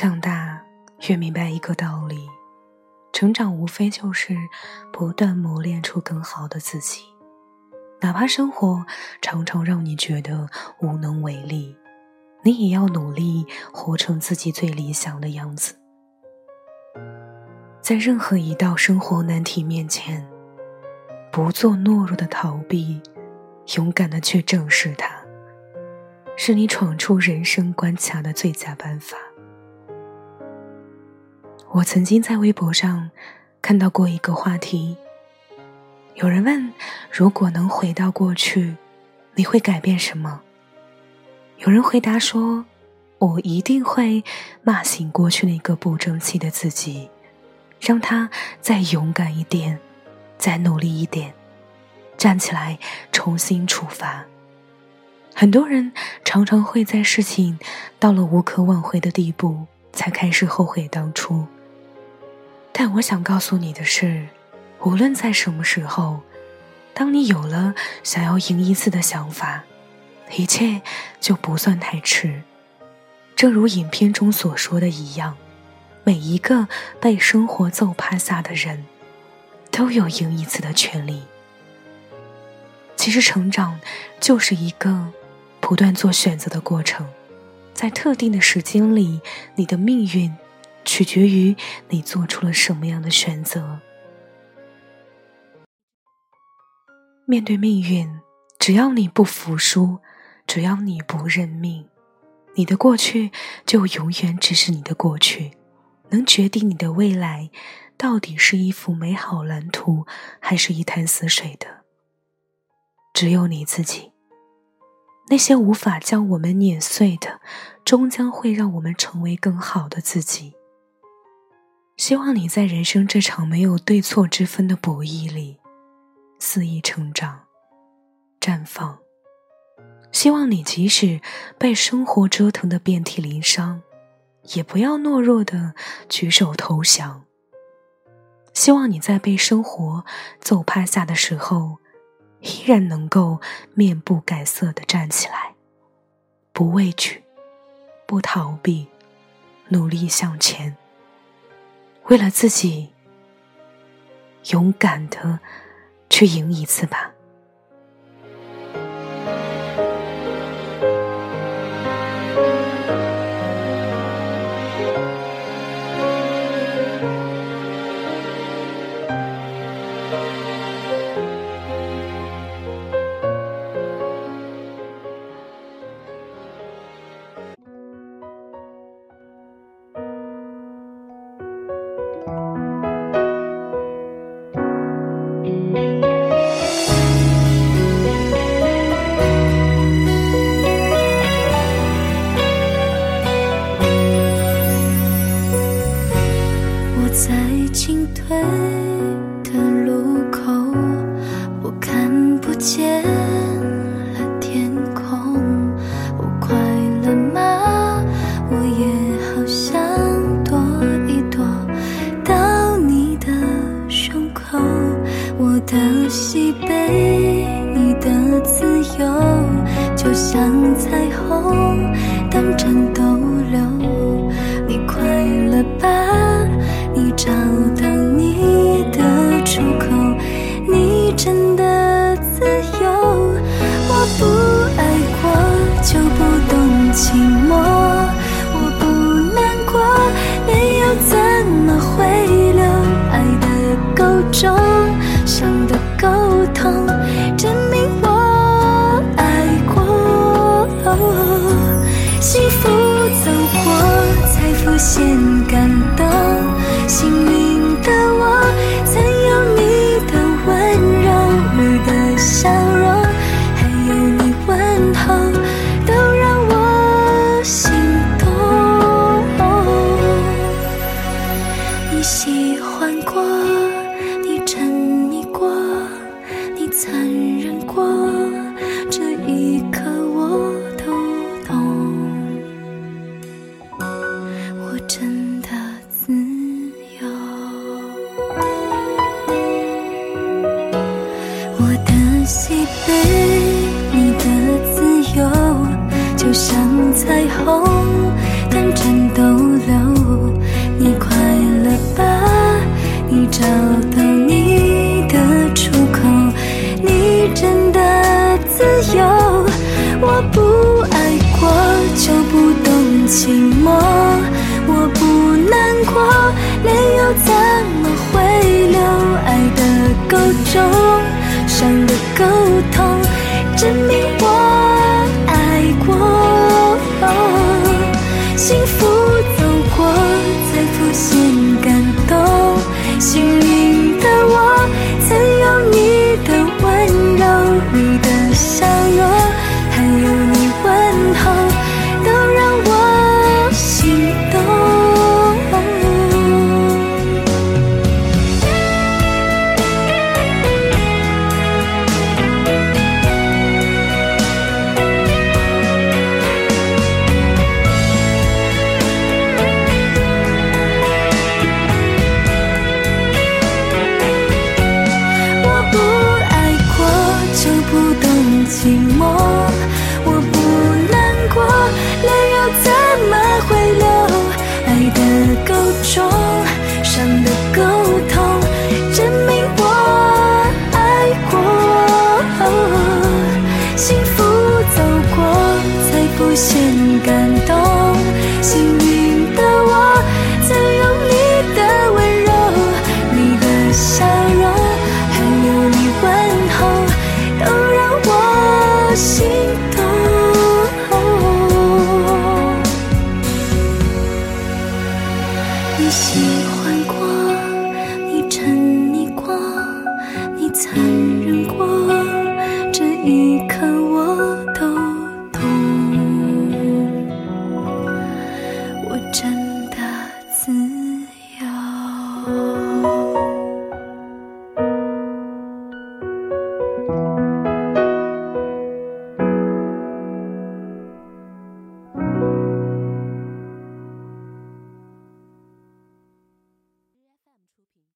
长大，越明白一个道理：成长无非就是不断磨练出更好的自己。哪怕生活常常让你觉得无能为力，你也要努力活成自己最理想的样子。在任何一道生活难题面前，不做懦弱的逃避，勇敢的去正视它，是你闯出人生关卡的最佳办法。我曾经在微博上看到过一个话题。有人问：“如果能回到过去，你会改变什么？”有人回答说：“我一定会骂醒过去那个不争气的自己，让他再勇敢一点，再努力一点，站起来重新出发。”很多人常常会在事情到了无可挽回的地步，才开始后悔当初。但我想告诉你的是。无论在什么时候，当你有了想要赢一次的想法，一切就不算太迟。正如影片中所说的一样，每一个被生活揍趴下的人，都有赢一次的权利。其实，成长就是一个不断做选择的过程，在特定的时间里，你的命运取决于你做出了什么样的选择。面对命运，只要你不服输，只要你不认命，你的过去就永远只是你的过去。能决定你的未来，到底是一幅美好蓝图，还是一潭死水的，只有你自己。那些无法将我们碾碎的，终将会让我们成为更好的自己。希望你在人生这场没有对错之分的博弈里。肆意成长，绽放。希望你即使被生活折腾的遍体鳞伤，也不要懦弱的举手投降。希望你在被生活揍趴下的时候，依然能够面不改色的站起来，不畏惧，不逃避，努力向前。为了自己，勇敢的。去赢一次吧。在进退的路口我看不见了天空我快乐吗？我也好想躲一躲到你的胸口我的喜悲你的自由就像彩虹等着逗留你快乐吧？就像彩虹，短暂逗留。你快乐吧？你找到你的出口？你真的自由？我不爱过就不懂寂寞，我不难过，泪又怎么会流？爱的够重，伤的够痛，证明。幸福先感动。幸运的我，曾用你的温柔、你的笑容，还有你问候，都让我心动。你喜欢过，你沉溺过，你曾。